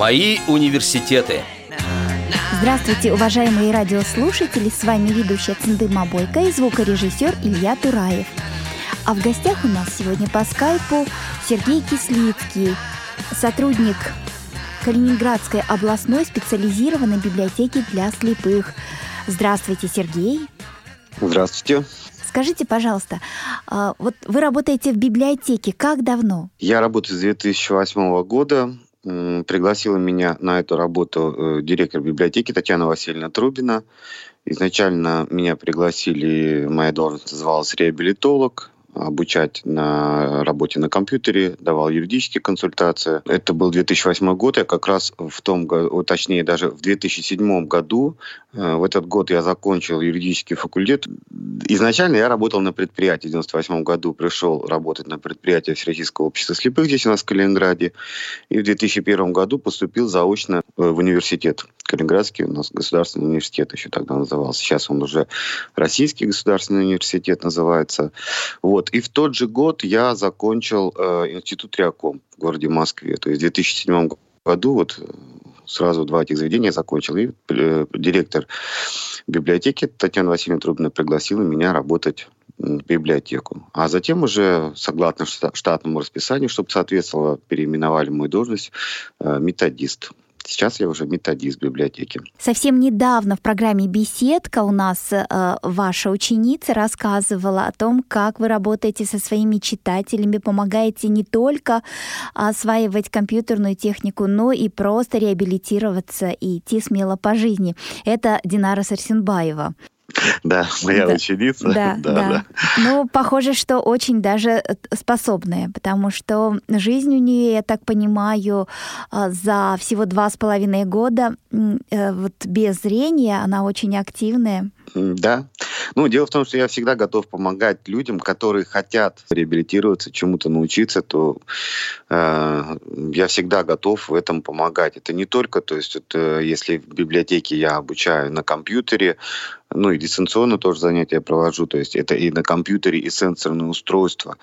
Мои университеты. Здравствуйте, уважаемые радиослушатели! С вами ведущая Циндыма Бойко и звукорежиссер Илья Тураев. А в гостях у нас сегодня по скайпу Сергей Кислицкий, сотрудник Калининградской областной специализированной библиотеки для слепых. Здравствуйте, Сергей. Здравствуйте. Скажите, пожалуйста, а, вот вы работаете в библиотеке, как давно? Я работаю с 2008 года. Пригласила меня на эту работу э, директор библиотеки Татьяна Васильевна Трубина. Изначально меня пригласили, моя должность называлась реабилитолог обучать на работе на компьютере, давал юридические консультации. Это был 2008 год, я как раз в том году, точнее даже в 2007 году, э, в этот год я закончил юридический факультет. Изначально я работал на предприятии, в 98 году пришел работать на предприятие Всероссийского общества слепых здесь у нас в Калининграде, и в 2001 году поступил заочно э, в университет. Калининградский у нас государственный университет еще тогда назывался. Сейчас он уже Российский государственный университет называется. Вот. Вот. И в тот же год я закончил э, институт Реаком в городе Москве. То есть в 2007 году вот э, сразу два этих заведения закончил. И э, директор библиотеки Татьяна Васильевна Трубина пригласила меня работать в библиотеку. А затем уже, согласно штатному расписанию, чтобы соответствовало, переименовали мою должность э, методист. Сейчас я уже методист библиотеки. Совсем недавно в программе «Беседка» у нас э, ваша ученица рассказывала о том, как вы работаете со своими читателями, помогаете не только осваивать компьютерную технику, но и просто реабилитироваться и идти смело по жизни. Это Динара Сарсенбаева. Да, моя да. ученица. Да, да, да, да. Ну, похоже, что очень даже э, способная, потому что жизнь у нее, я так понимаю, а, за всего два с половиной года э, вот без зрения она очень активная. Да. Ну, дело в том, что я всегда готов помогать людям, которые хотят реабилитироваться, чему-то научиться, то э, я всегда готов в этом помогать. Это не только, то есть, это, если в библиотеке я обучаю на компьютере, ну и дистанционно тоже занятия провожу, то есть это и на компьютере, и сенсорное устройство,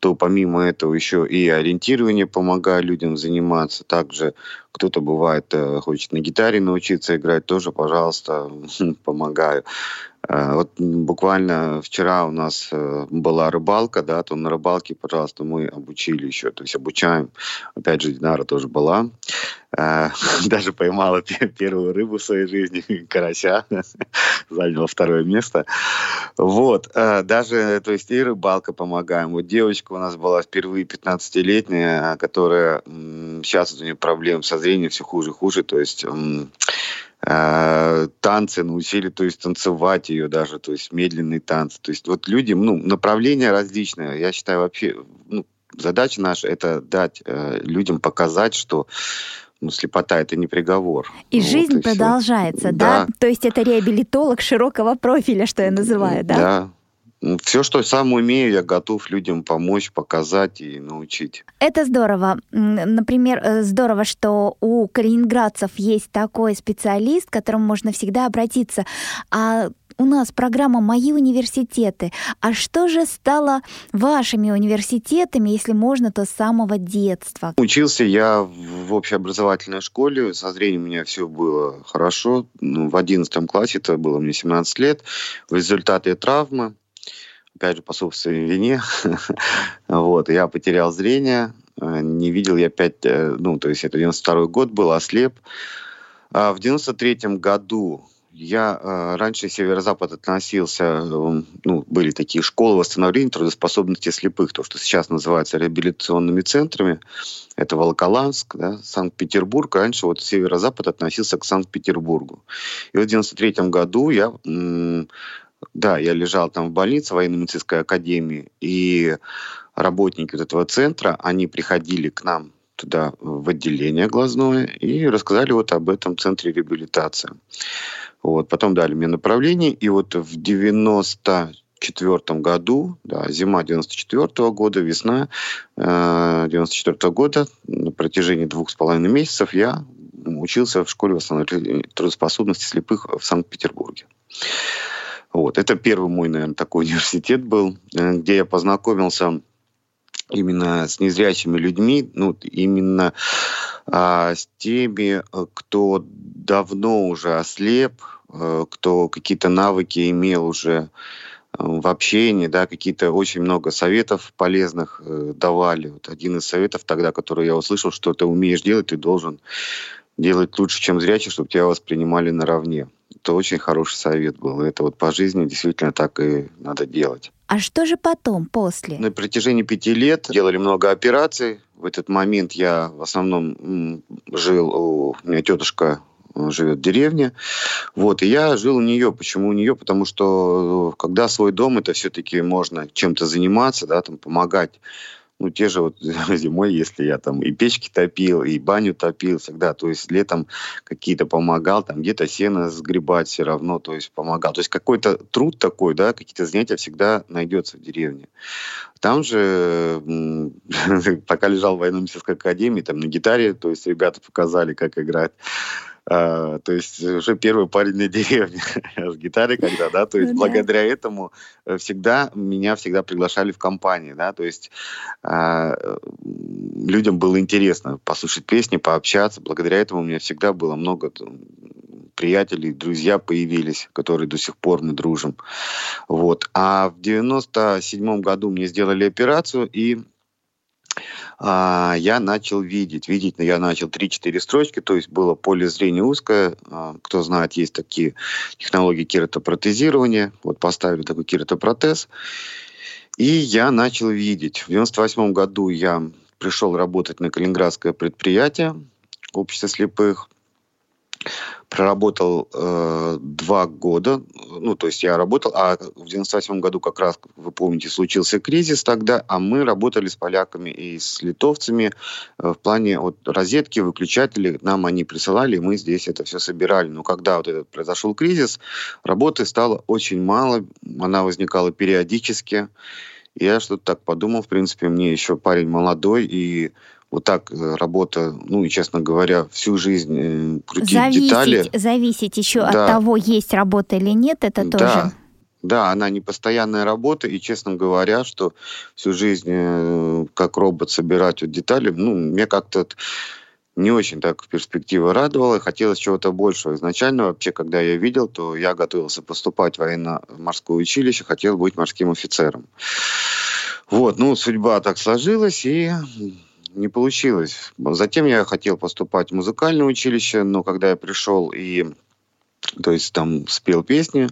то помимо этого еще и ориентирование помогаю людям заниматься. Также кто-то бывает э, хочет на гитаре научиться играть, тоже, пожалуйста, помогаю. Э, вот буквально вчера у нас э, была рыбалка, да, то на рыбалке, пожалуйста, мы обучили еще, то есть обучаем. Опять же, Динара тоже была. Э, даже поймала первую рыбу в своей жизни, карася, заняла второе место. Вот, даже, то есть и рыбалка помогаем. Вот девочка у нас была впервые 15-летняя, которая сейчас у нее проблемы со зрением все хуже и хуже, то есть Э, танцы научили, то есть танцевать ее даже, то есть медленные танцы. То есть вот люди, ну, направления различные. Я считаю вообще, ну, задача наша это дать э, людям показать, что ну, слепота это не приговор. И ну, жизнь вот, и продолжается, да? да? То есть это реабилитолог широкого профиля, что я называю, да? Да, все, что сам умею, я готов людям помочь, показать и научить. Это здорово. Например, э, здорово, что у калининградцев есть такой специалист, к которому можно всегда обратиться. А у нас программа «Мои университеты». А что же стало вашими университетами, если можно, то с самого детства? Учился я в общеобразовательной школе. Со зрением у меня все было хорошо. Ну, в 11 классе, это было мне 17 лет. В результате травмы опять же, по собственной вине. вот, я потерял зрение, э, не видел я пять, э, ну, то есть это 92 год был, ослеп. А в 93 году я э, раньше северо-запад относился, э, ну, были такие школы восстановления трудоспособности слепых, то, что сейчас называется реабилитационными центрами. Это Волоколамск, да, Санкт-Петербург. Раньше вот северо-запад относился к Санкт-Петербургу. И в 93 году я да, я лежал там в больнице военно-медицинской академии, и работники вот этого центра, они приходили к нам туда в отделение глазное и рассказали вот об этом центре реабилитации. Вот, потом дали мне направление, и вот в 94 году, да, зима 94 -го года, весна э, 94 -го года, на протяжении двух с половиной месяцев я учился в школе восстановления трудоспособности слепых в Санкт-Петербурге. Вот. Это первый мой, наверное, такой университет был, э, где я познакомился именно с незрячими людьми, ну, именно а с теми, кто давно уже ослеп, кто какие-то навыки имел уже в общении, да, какие-то очень много советов полезных э, давали. Вот один из советов тогда, который я услышал, что ты умеешь делать, ты должен делать лучше, чем зрячий, чтобы тебя воспринимали наравне. Это очень хороший совет был. Это вот по жизни действительно так и надо делать. А что же потом, после? На протяжении пяти лет делали много операций. В этот момент я в основном жил, у меня тетушка живет в деревне. Вот, и я жил у нее. Почему у нее? Потому что э, когда свой дом, это все-таки можно чем-то заниматься, да, там помогать ну, те же вот зимой, если я там и печки топил, и баню топил всегда, то есть летом какие-то помогал, там где-то сено сгребать все равно, то есть помогал. То есть какой-то труд такой, да, какие-то занятия всегда найдется в деревне. Там же, пока лежал в военно-медицинской академии, там на гитаре, то есть ребята показали, как играть. А, то есть уже первый парень на деревне с гитарой когда, да, то есть ну, благодаря да. этому э, всегда меня всегда приглашали в компании, да, то есть а, людям было интересно послушать песни, пообщаться, благодаря этому у меня всегда было много приятелей, друзья появились, которые до сих пор мы дружим, вот. А в 97 году мне сделали операцию и я начал видеть. Видеть я начал 3-4 строчки, то есть было поле зрения узкое. А, кто знает, есть такие технологии кератопротезирования. Вот поставили такой кератопротез. И я начал видеть. В 98 году я пришел работать на калининградское предприятие общества слепых проработал э, два года, ну, то есть я работал, а в 98 году как раз, вы помните, случился кризис тогда, а мы работали с поляками и с литовцами э, в плане вот, розетки, выключателей, нам они присылали, и мы здесь это все собирали. Но когда вот этот произошел кризис, работы стало очень мало, она возникала периодически, я что-то так подумал, в принципе, мне еще парень молодой, и вот так э, работа, ну и, честно говоря, всю жизнь э, крутить зависеть, детали. Зависеть еще да. от того, есть работа или нет, это тоже... Да. Она не постоянная работа, и, честно говоря, что всю жизнь э, как робот собирать вот детали, ну, мне как-то не очень так перспектива радовала, хотелось чего-то большего. Изначально вообще, когда я видел, то я готовился поступать в военно-морское училище, хотел быть морским офицером. Вот, ну, судьба так сложилась, и не получилось. Затем я хотел поступать в музыкальное училище, но когда я пришел и то есть там спел песни,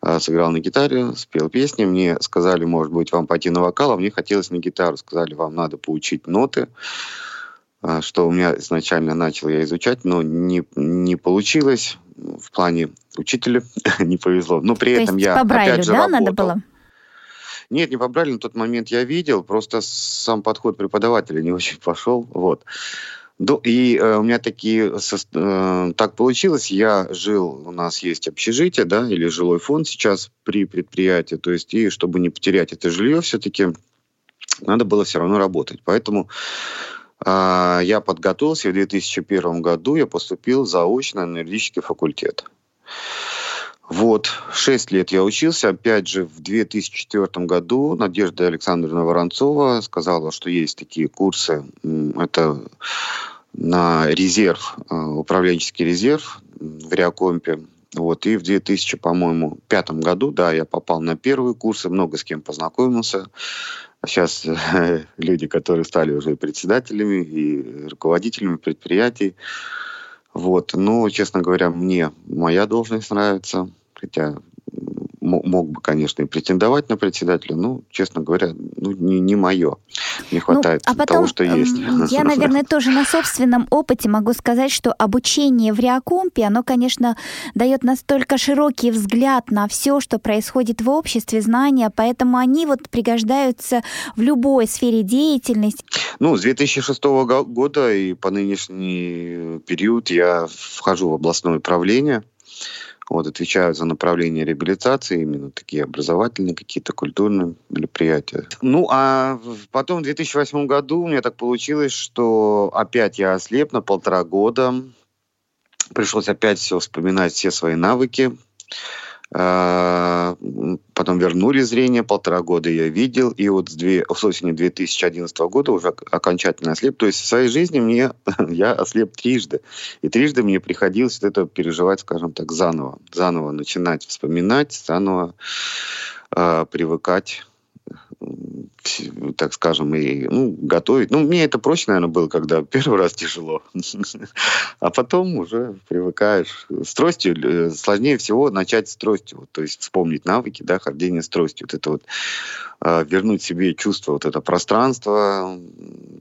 а, сыграл на гитаре, спел песни. Мне сказали, может быть, вам пойти на вокал, а мне хотелось на гитару. Сказали, вам надо поучить ноты, а, что у меня изначально начал я изучать, но не, не получилось в плане учителя, не повезло. Но при То этом я опять же да, работал. надо было? Нет, не побрали, на тот момент я видел, просто сам подход преподавателя не очень пошел, вот. И э, у меня такие, э, так получилось, я жил, у нас есть общежитие, да, или жилой фонд сейчас при предприятии, то есть, и чтобы не потерять это жилье, все-таки надо было все равно работать. Поэтому э, я подготовился, в 2001 году я поступил заочно на юридический факультет. Вот, шесть лет я учился. Опять же, в 2004 году Надежда Александровна Воронцова сказала, что есть такие курсы. Это на резерв, э, управленческий резерв в Реакомпе. Вот, и в 2000, по-моему, пятом году, да, я попал на первые курсы, много с кем познакомился. А сейчас люди, которые стали уже председателями и руководителями предприятий. Вот, но, честно говоря, мне моя должность нравится хотя мог бы, конечно, и претендовать на председателя, но, честно говоря, ну, не, не мое. Не ну, хватает ну, а потом, того, что есть. Я, наверное, тоже на собственном опыте могу сказать, что обучение в Реакомпе, оно, конечно, дает настолько широкий взгляд на все, что происходит в обществе, знания, поэтому они вот пригождаются в любой сфере деятельности. Ну, с 2006 года и по нынешний период я вхожу в областное управление вот, отвечают за направление реабилитации, именно такие образовательные какие-то культурные мероприятия. Ну, а потом в 2008 году у меня так получилось, что опять я ослеп на полтора года. Пришлось опять все вспоминать, все свои навыки. А, потом вернули зрение, полтора года я видел, и вот с, две, с осени 2011 года уже окончательно ослеп. То есть в своей жизни мне я ослеп трижды. И трижды мне приходилось это переживать, скажем так, заново. Заново начинать вспоминать, заново э, привыкать так скажем, и ну, готовить. Ну, мне это проще, наверное, было, когда первый раз тяжело. А потом уже привыкаешь. С тростью э, сложнее всего начать с тростью. То есть вспомнить навыки, да, хождение с тростью. Вот это вот а, вернуть себе чувство вот это пространство,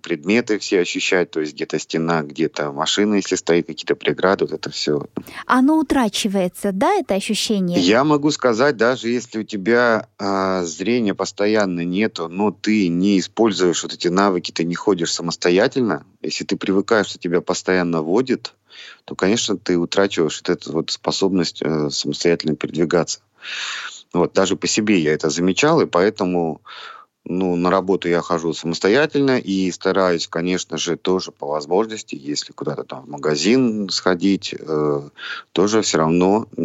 предметы все ощущать, то есть где-то стена, где-то машина, если стоит, какие-то преграды, вот это все. Оно утрачивается, да, это ощущение? Я могу сказать, даже если у тебя а, зрения постоянно нету, но ты не используешь вот эти навыки, ты не ходишь самостоятельно, если ты привыкаешь, что тебя постоянно водит, то, конечно, ты утрачиваешь вот эту вот способность э, самостоятельно передвигаться. Вот, даже по себе я это замечал, и поэтому ну, на работу я хожу самостоятельно и стараюсь, конечно же, тоже по возможности, если куда-то там в магазин сходить, э, тоже все равно, э,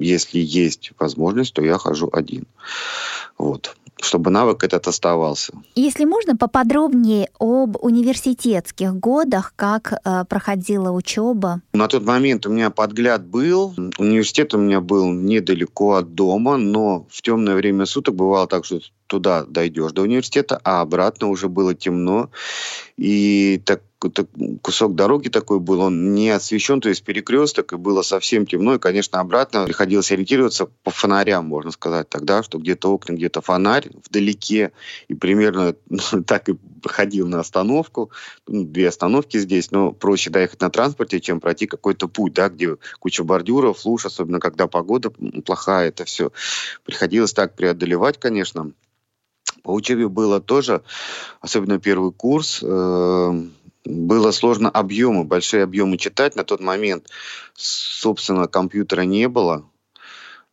если есть возможность, то я хожу один. Вот чтобы навык этот оставался. Если можно, поподробнее об университетских годах, как э, проходила учеба. На тот момент у меня подгляд был. Университет у меня был недалеко от дома, но в темное время суток бывало так, что туда дойдешь до университета, а обратно уже было темно. И так кусок дороги такой был, он не освещен, то есть перекресток, и было совсем темно, и, конечно, обратно приходилось ориентироваться по фонарям, можно сказать, тогда, что где-то окна, где-то фонарь вдалеке, и примерно так и ходил на остановку, ну, две остановки здесь, но проще доехать на транспорте, чем пройти какой-то путь, да, где куча бордюров, луж, особенно когда погода плохая, это все. Приходилось так преодолевать, конечно. По учебе было тоже, особенно первый курс, э, было сложно объемы, большие объемы читать. На тот момент, собственно, компьютера не было.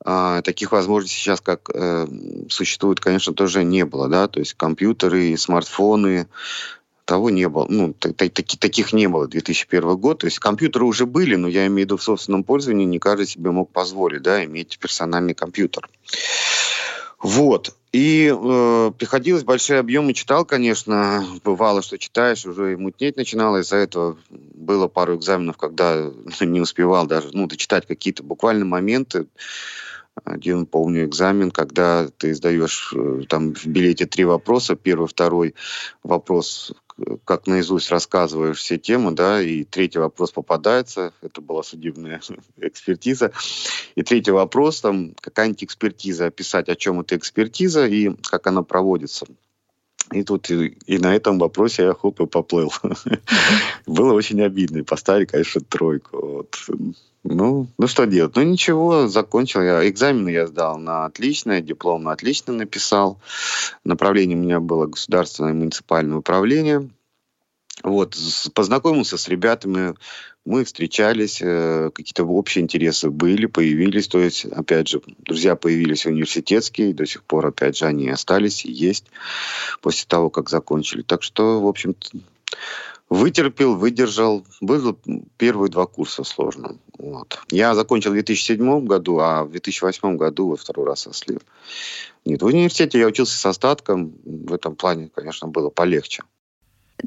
А, таких возможностей сейчас, как э, существует, конечно, тоже не было. Да? То есть компьютеры, смартфоны, того не было. Ну, таки, таких не было 2001 год. То есть компьютеры уже были, но я имею в виду в собственном пользовании, не каждый себе мог позволить да, иметь персональный компьютер. Вот. И э, приходилось большие объемы читал, конечно. Бывало, что читаешь, уже и мутнеть начинало. Из-за этого было пару экзаменов, когда не успевал даже ну, дочитать какие-то буквально моменты. Один, помню, экзамен, когда ты сдаешь э, там в билете три вопроса. Первый, второй вопрос как наизусть рассказываешь все темы, да, и третий вопрос попадается, это была судебная экспертиза, и третий вопрос, там, какая-нибудь экспертиза, описать, о чем эта экспертиза и как она проводится. И тут и, и на этом вопросе я хоп и поплыл. Было очень обидно. И поставили, конечно, тройку. Вот. Ну, ну что делать? Ну ничего, закончил я. Экзамены я сдал на отлично, диплом на отлично написал. Направление у меня было государственное муниципальное управление. Вот, познакомился с ребятами, мы встречались, э, какие-то общие интересы были, появились, то есть, опять же, друзья появились университетские, до сих пор, опять же, они остались и есть после того, как закончили. Так что, в общем-то, вытерпел, выдержал. Было первые два курса сложно. Вот. Я закончил в 2007 году, а в 2008 году во второй раз ослеп. Нет, в университете я учился с остатком. В этом плане, конечно, было полегче.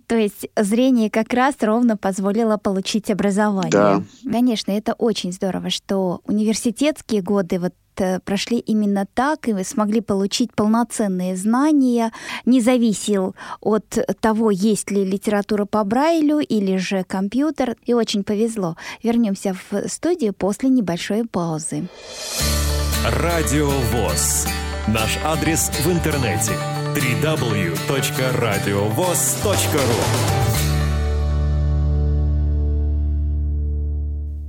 То есть зрение как раз ровно позволило получить образование. Да. Конечно, это очень здорово, что университетские годы вот э, прошли именно так, и вы смогли получить полноценные знания, не зависел от того, есть ли литература по Брайлю или же компьютер, и очень повезло. Вернемся в студию после небольшой паузы. Радио ВОЗ. Наш адрес в интернете – www.radiovoz.ru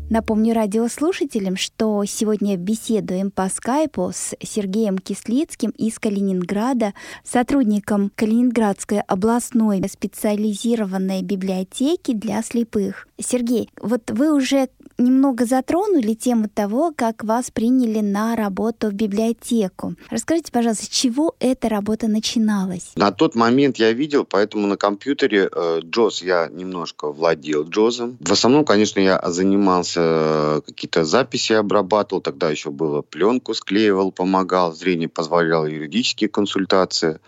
Напомню радиослушателям, что сегодня беседуем по скайпу с Сергеем Кислицким из Калининграда, сотрудником Калининградской областной специализированной библиотеки для слепых. Сергей, вот вы уже немного затронули тему того, как вас приняли на работу в библиотеку. Расскажите, пожалуйста, с чего эта работа начиналась? На тот момент я видел, поэтому на компьютере э, JOS я немножко владел JOS. В основном, конечно, я занимался э, какие-то записи обрабатывал, тогда еще было пленку склеивал, помогал, зрение позволяло юридические консультации.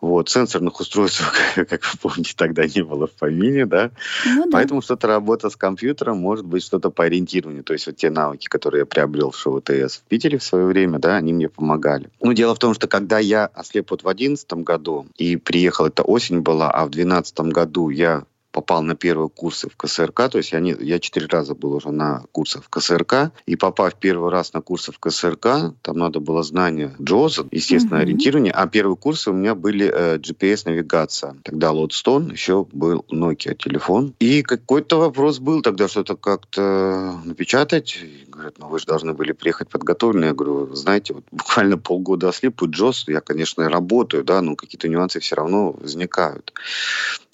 Вот, сенсорных устройств, как вы помните, тогда не было в помине, да? Ну, да. Поэтому что-то работа с компьютером, может быть, что-то по ориентированию. То есть вот те навыки, которые я приобрел в ШВТС в Питере в свое время, да, они мне помогали. Ну, дело в том, что когда я ослеп вот в 2011 году и приехал, это осень была, а в 2012 году я попал на первые курсы в КСРК, то есть я, не, я четыре раза был уже на курсах в КСРК, и попав первый раз на курсы в КСРК, там надо было знание JOS, естественно, mm-hmm. ориентирование, а первые курсы у меня были э, GPS-навигация. Тогда Lodestone, еще был Nokia телефон. И какой-то вопрос был тогда, что-то как-то напечатать. Говорят, ну вы же должны были приехать подготовленные. Я говорю, знаете, вот буквально полгода и JOS, я, конечно, работаю, да, но какие-то нюансы все равно возникают.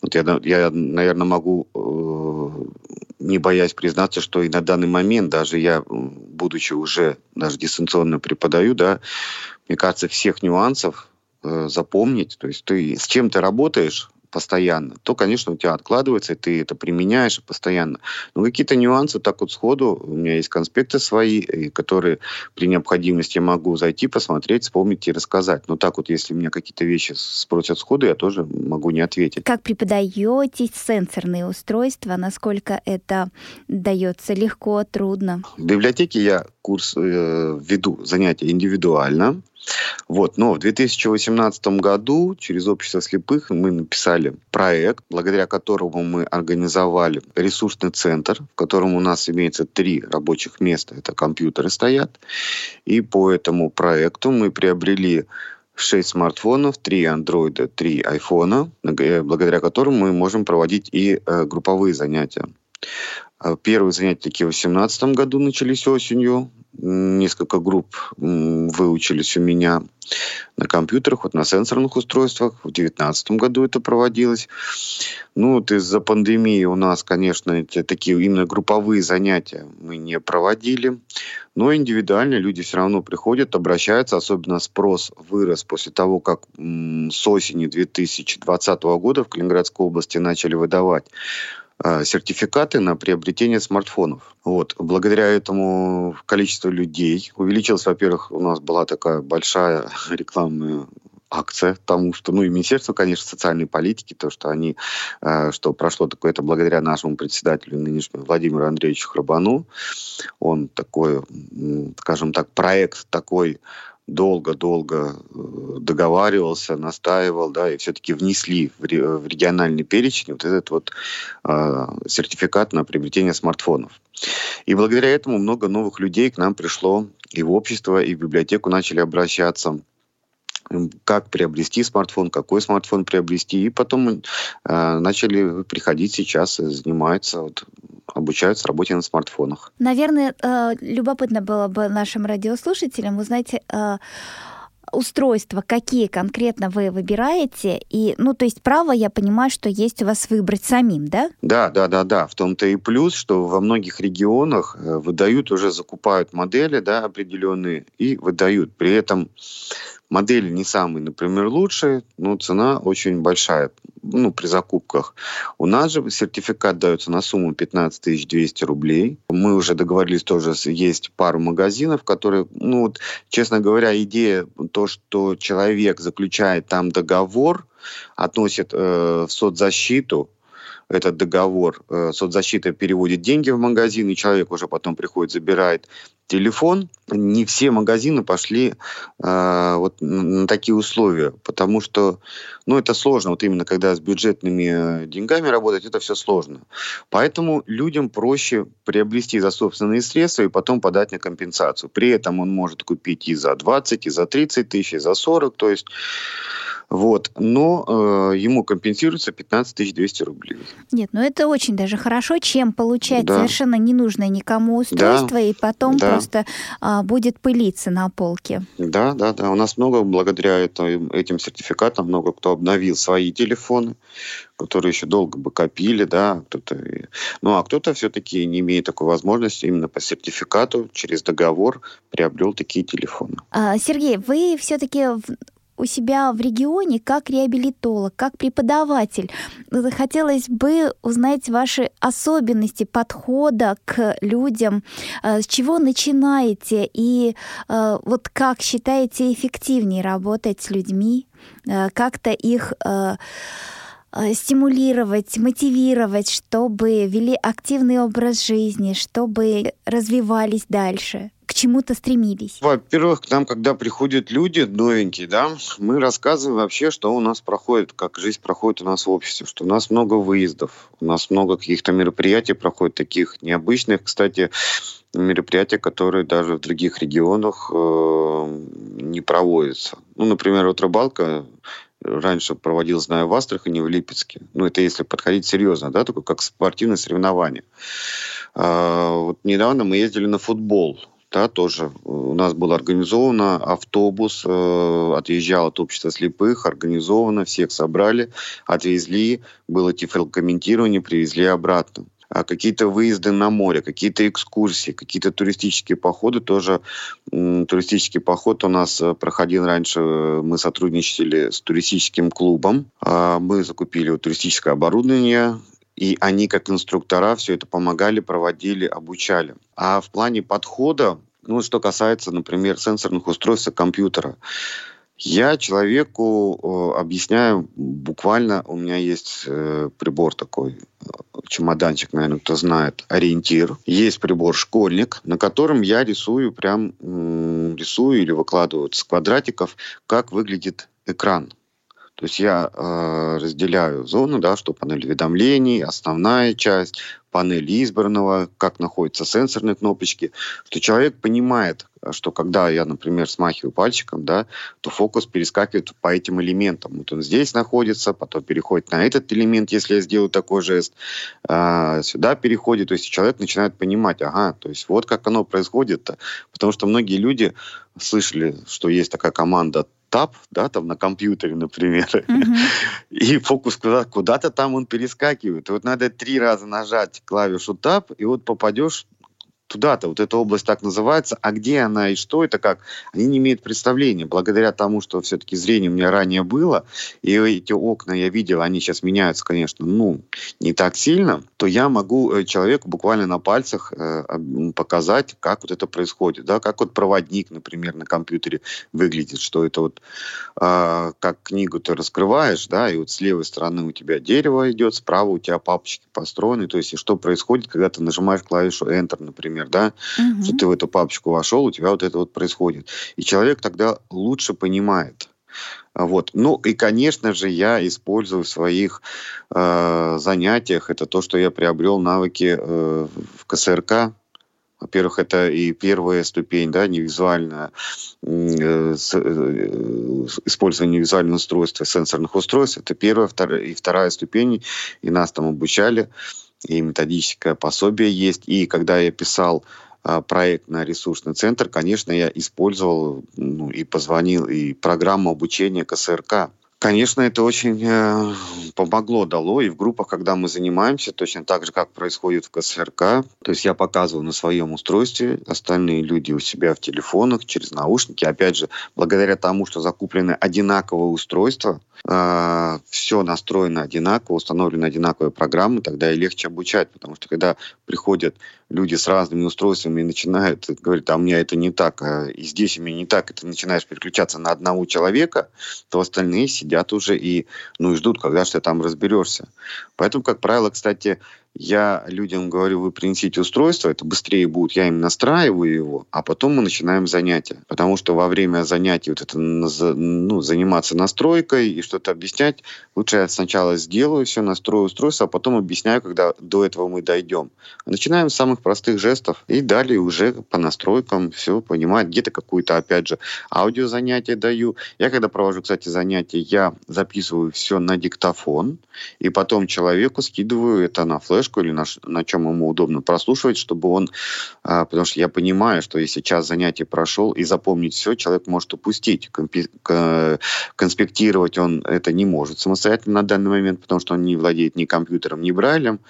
Вот я, я, наверное, могу, э, не боясь признаться, что и на данный момент, даже я, будучи уже даже дистанционно преподаю, да, мне кажется, всех нюансов э, запомнить. То есть ты с чем ты работаешь, постоянно, то, конечно, у тебя откладывается, и ты это применяешь постоянно. Но какие-то нюансы так вот сходу, у меня есть конспекты свои, которые при необходимости я могу зайти, посмотреть, вспомнить и рассказать. Но так вот, если меня какие-то вещи спросят сходу, я тоже могу не ответить. Как преподаете сенсорные устройства, насколько это дается легко, трудно? В библиотеке я курс э, веду занятия индивидуально. Вот. Но в 2018 году через общество слепых мы написали проект, благодаря которому мы организовали ресурсный центр, в котором у нас имеется три рабочих места, это компьютеры стоят. И по этому проекту мы приобрели 6 смартфонов, 3 андроида, 3 айфона, благодаря которым мы можем проводить и э, групповые занятия. А первые занятия такие в 2018 году начались осенью несколько групп выучились у меня на компьютерах, вот на сенсорных устройствах. В 2019 году это проводилось. Ну, вот из-за пандемии у нас, конечно, эти такие именно групповые занятия мы не проводили. Но индивидуально люди все равно приходят, обращаются. Особенно спрос вырос после того, как с осени 2020 года в Калининградской области начали выдавать сертификаты на приобретение смартфонов. Вот. Благодаря этому количество людей увеличилось. Во-первых, у нас была такая большая рекламная акция тому, что, ну и Министерство, конечно, социальной политики, то, что они, э, что прошло такое, это благодаря нашему председателю нынешнему Владимиру Андреевичу Храбану. Он такой, скажем так, проект такой долго-долго э, договаривался, настаивал, да, и все-таки внесли в, региональный перечень вот этот вот э, сертификат на приобретение смартфонов. И благодаря этому много новых людей к нам пришло и в общество, и в библиотеку начали обращаться как приобрести смартфон, какой смартфон приобрести. И потом э, начали приходить сейчас и занимаются, вот, обучаются работе на смартфонах. Наверное, э, любопытно было бы нашим радиослушателям узнать... Э, устройства, какие конкретно вы выбираете, и, ну, то есть право, я понимаю, что есть у вас выбрать самим, да? Да, да, да, да. В том-то и плюс, что во многих регионах э, выдают, уже закупают модели, да, определенные, и выдают. При этом Модели не самые, например, лучшие, но цена очень большая ну, при закупках. У нас же сертификат дается на сумму 15 200 рублей. Мы уже договорились тоже, есть пару магазинов, которые, ну, вот, честно говоря, идея то, что человек заключает там договор, относит э, в соцзащиту, этот договор, э, соцзащита переводит деньги в магазин, и человек уже потом приходит, забирает телефон. Не все магазины пошли э, вот на такие условия, потому что, ну, это сложно. Вот именно когда с бюджетными деньгами работать, это все сложно. Поэтому людям проще приобрести за собственные средства и потом подать на компенсацию. При этом он может купить и за 20, и за 30 тысяч, и за 40. То есть Вот. Но э, ему компенсируется 15 200 рублей. Нет, ну это очень даже хорошо, чем получать да. совершенно ненужное никому устройство, да. и потом да. просто а, будет пылиться на полке. Да, да, да. У нас много, благодаря этим, этим сертификатам, много кто обновил свои телефоны, которые еще долго бы копили, да, кто-то, ну а кто-то все-таки не имеет такой возможности именно по сертификату через договор приобрел такие телефоны. А, Сергей, вы все-таки у себя в регионе как реабилитолог, как преподаватель. Хотелось бы узнать ваши особенности подхода к людям, э, с чего начинаете и э, вот как считаете эффективнее работать с людьми, э, как-то их стимулировать, мотивировать, чтобы вели активный образ жизни, чтобы развивались дальше чему-то стремились? Во-первых, к нам, когда приходят люди новенькие, да, мы рассказываем вообще, что у нас проходит, как жизнь проходит у нас в обществе, что у нас много выездов, у нас много каких-то мероприятий проходит, таких необычных, кстати, мероприятия, которые даже в других регионах э, не проводятся. Ну, например, вот рыбалка раньше проводил, знаю, в Астрахани, в Липецке. Ну, это если подходить серьезно, да, такое как спортивное соревнование. А, вот недавно мы ездили на футбол да, тоже у нас был организован автобус, э, отъезжал от общества слепых, организованно, всех собрали, отвезли, было тифлокомментирование, привезли обратно. А какие-то выезды на море, какие-то экскурсии, какие-то туристические походы тоже. Туристический поход у нас э, проходил раньше, мы сотрудничали с туристическим клубом, а мы закупили туристическое оборудование, и они, как инструктора, все это помогали, проводили, обучали. А в плане подхода, ну, что касается, например, сенсорных устройств компьютера, я человеку э, объясняю буквально, у меня есть э, прибор такой, чемоданчик, наверное, кто знает, ориентир. Есть прибор школьник, на котором я рисую прям, рисую или выкладываю с квадратиков, как выглядит экран то есть я э, разделяю зоны, да, что панель уведомлений, основная часть, панель избранного, как находятся сенсорные кнопочки, что человек понимает, что когда я, например, смахиваю пальчиком, да, то фокус перескакивает по этим элементам. Вот он здесь находится, потом переходит на этот элемент, если я сделаю такой жест, а, сюда переходит. То есть человек начинает понимать, ага, то есть вот как оно происходит. Потому что многие люди слышали, что есть такая команда таб, да, там на компьютере, например, mm-hmm. и фокус куда- куда-то там он перескакивает. И вот надо три раза нажать клавишу таб, и вот попадешь туда-то, вот эта область так называется, а где она и что это как, они не имеют представления. Благодаря тому, что все-таки зрение у меня ранее было, и эти окна я видел, они сейчас меняются, конечно, ну, не так сильно, то я могу э, человеку буквально на пальцах э, показать, как вот это происходит, да, как вот проводник, например, на компьютере выглядит, что это вот э, как книгу ты раскрываешь, да, и вот с левой стороны у тебя дерево идет, справа у тебя папочки построены, то есть и что происходит, когда ты нажимаешь клавишу Enter, например, например, да, угу. что ты в эту папочку вошел, у тебя вот это вот происходит. И человек тогда лучше понимает. Вот. Ну и, конечно же, я использую в своих э, занятиях, это то, что я приобрел навыки э, в КСРК, во-первых, это и первая ступень, да, невизуальное э, с, э, использование визуального устройства, сенсорных устройств. Это первая, вторая и вторая ступень, и нас там обучали и методическое пособие есть. И когда я писал а, проект на ресурсный центр, конечно, я использовал ну, и позвонил, и программу обучения КСРК. Конечно, это очень э, помогло, дало. И в группах, когда мы занимаемся, точно так же, как происходит в КСРК, то есть я показываю на своем устройстве, остальные люди у себя в телефонах, через наушники. Опять же, благодаря тому, что закуплены одинаковые устройства, э, все настроено одинаково, установлены одинаковые программы, тогда и легче обучать, потому что когда приходят люди с разными устройствами и начинают говорить, а у меня это не так, а и здесь у меня не так, и ты начинаешь переключаться на одного человека, то остальные сидят уже и, ну, и ждут, когда же ты там разберешься. Поэтому, как правило, кстати, я людям говорю, вы принесите устройство, это быстрее будет, я им настраиваю его, а потом мы начинаем занятия. Потому что во время занятий вот это ну, заниматься настройкой и что-то объяснять, лучше я сначала сделаю все, настрою устройство, а потом объясняю, когда до этого мы дойдем. Начинаем с самых простых жестов и далее уже по настройкам все понимать. Где-то какую-то, опять же, аудио занятие даю. Я когда провожу, кстати, занятия, я записываю все на диктофон, и потом человеку скидываю это на флеш флешку или на, на чем ему удобно прослушивать, чтобы он, а, потому что я понимаю, что если час занятий прошел и запомнить все, человек может упустить. Компи, к, конспектировать он это не может самостоятельно на данный момент, потому что он не владеет ни компьютером, ни брайлем.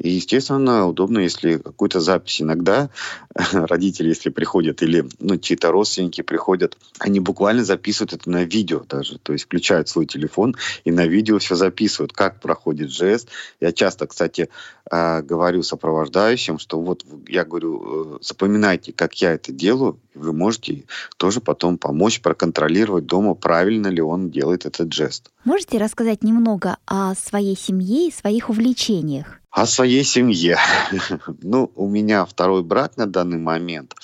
И, естественно, удобно, если какую-то запись иногда родители, если приходят, или ну, чьи-то родственники приходят, они буквально записывают это на видео даже. То есть включают свой телефон и на видео все записывают, как проходит жест. Я часто, кстати, а, говорю сопровождающим, что вот я говорю, э, запоминайте, как я это делаю, вы можете тоже потом помочь проконтролировать дома, правильно ли он делает этот жест. Можете рассказать немного о своей семье и своих увлечениях? О своей семье. ну, у меня второй брак на данный момент.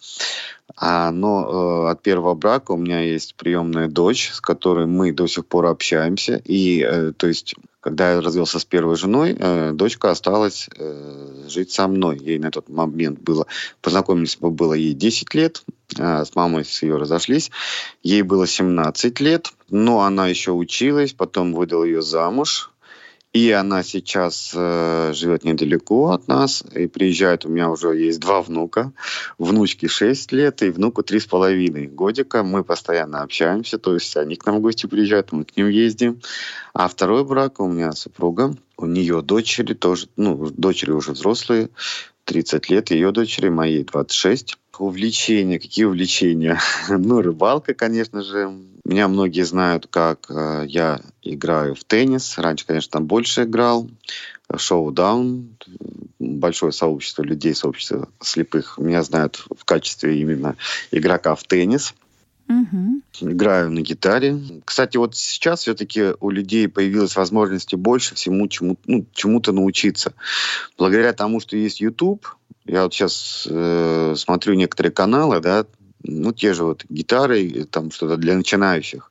А, но э, от первого брака у меня есть приемная дочь, с которой мы до сих пор общаемся. И, э, то есть, когда я развелся с первой женой, э, дочка осталась э, жить со мной. Ей на тот момент было, познакомились мы, было ей 10 лет, э, с мамой с ее разошлись. Ей было 17 лет, но она еще училась, потом выдал ее замуж, и она сейчас э, живет недалеко от нас и приезжает. У меня уже есть два внука. Внучке 6 лет и внуку 3,5 годика. Мы постоянно общаемся, то есть они к нам в гости приезжают, мы к ним ездим. А второй брак у меня супруга. У нее дочери тоже, ну, дочери уже взрослые, 30 лет, ее дочери, моей 26. Увлечения, какие увлечения? ну, рыбалка, конечно же, меня многие знают, как э, я играю в теннис. Раньше, конечно, там больше играл. Шоу-даун. Большое сообщество людей, сообщество слепых меня знают в качестве именно игрока в теннис. Угу. Играю на гитаре. Кстати, вот сейчас все-таки у людей появилась возможности больше всему чему, ну, чему-то научиться. Благодаря тому, что есть YouTube, я вот сейчас э, смотрю некоторые каналы, да, ну, те же вот гитары, там что-то для начинающих.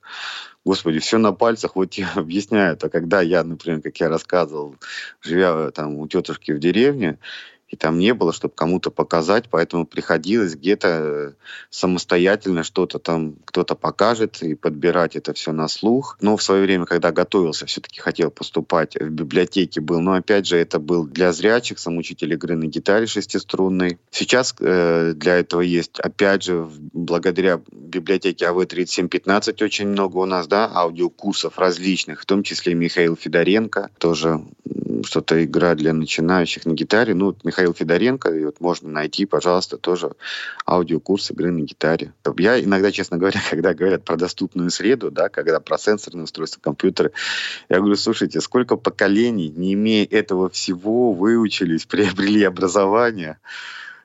Господи, все на пальцах, вот тебе объясняют. А когда я, например, как я рассказывал, живя там у тетушки в деревне, и там не было, чтобы кому-то показать, поэтому приходилось где-то э, самостоятельно что-то там кто-то покажет и подбирать это все на слух. Но в свое время, когда готовился, все-таки хотел поступать в библиотеке был, но опять же это был для зрячих, сам учитель игры на гитаре шестиструнной. Сейчас э, для этого есть, опять же, благодаря библиотеке АВ-3715 очень много у нас, да, аудиокурсов различных, в том числе Михаил Федоренко, тоже что-то игра для начинающих на гитаре. Ну, Михаил Федоренко, и вот можно найти, пожалуйста, тоже аудиокурс игры на гитаре. Я иногда, честно говоря, когда говорят про доступную среду, да, когда про сенсорные устройства, компьютеры, я говорю, слушайте, сколько поколений, не имея этого всего, выучились, приобрели образование,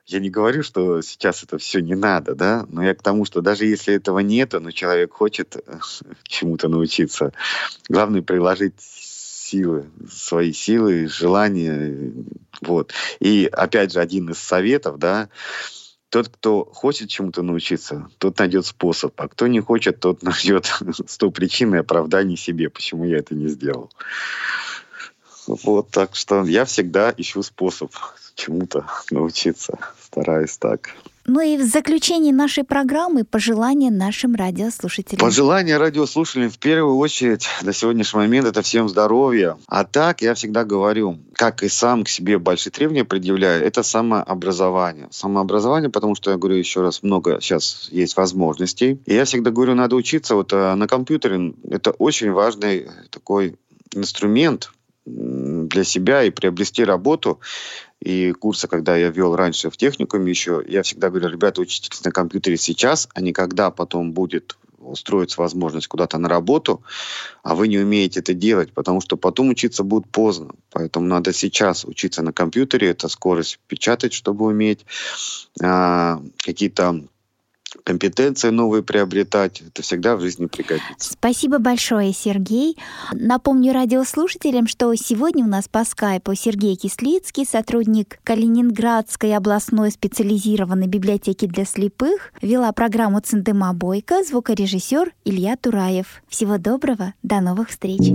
я не говорю, что сейчас это все не надо, да, но я к тому, что даже если этого нет, но человек хочет э, чему-то научиться, главное приложить силы, свои силы, желания. Вот. И опять же, один из советов, да, тот, кто хочет чему-то научиться, тот найдет способ, а кто не хочет, тот найдет сто причин и оправданий себе, почему я это не сделал. Вот, так что я всегда ищу способ чему-то научиться, стараюсь так. Ну и в заключении нашей программы пожелания нашим радиослушателям. Пожелания радиослушателям в первую очередь на сегодняшний момент это всем здоровья. А так я всегда говорю, как и сам к себе большие требования предъявляю, это самообразование. Самообразование, потому что я говорю еще раз, много сейчас есть возможностей. И я всегда говорю, надо учиться вот э, на компьютере. Это очень важный такой инструмент, для себя и приобрести работу. И курсы, когда я вел раньше в техникуме еще, я всегда говорю, ребята, учитесь на компьютере сейчас, а не когда потом будет устроиться возможность куда-то на работу, а вы не умеете это делать, потому что потом учиться будет поздно. Поэтому надо сейчас учиться на компьютере, это скорость печатать, чтобы уметь, а, какие-то компетенции новые приобретать. Это всегда в жизни пригодится. Спасибо большое, Сергей. Напомню радиослушателям, что сегодня у нас по скайпу Сергей Кислицкий, сотрудник Калининградской областной специализированной библиотеки для слепых, вела программу «Центыма Бойко», звукорежиссер Илья Тураев. Всего доброго, до новых встреч.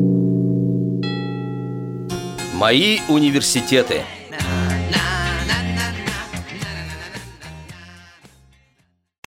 Мои университеты –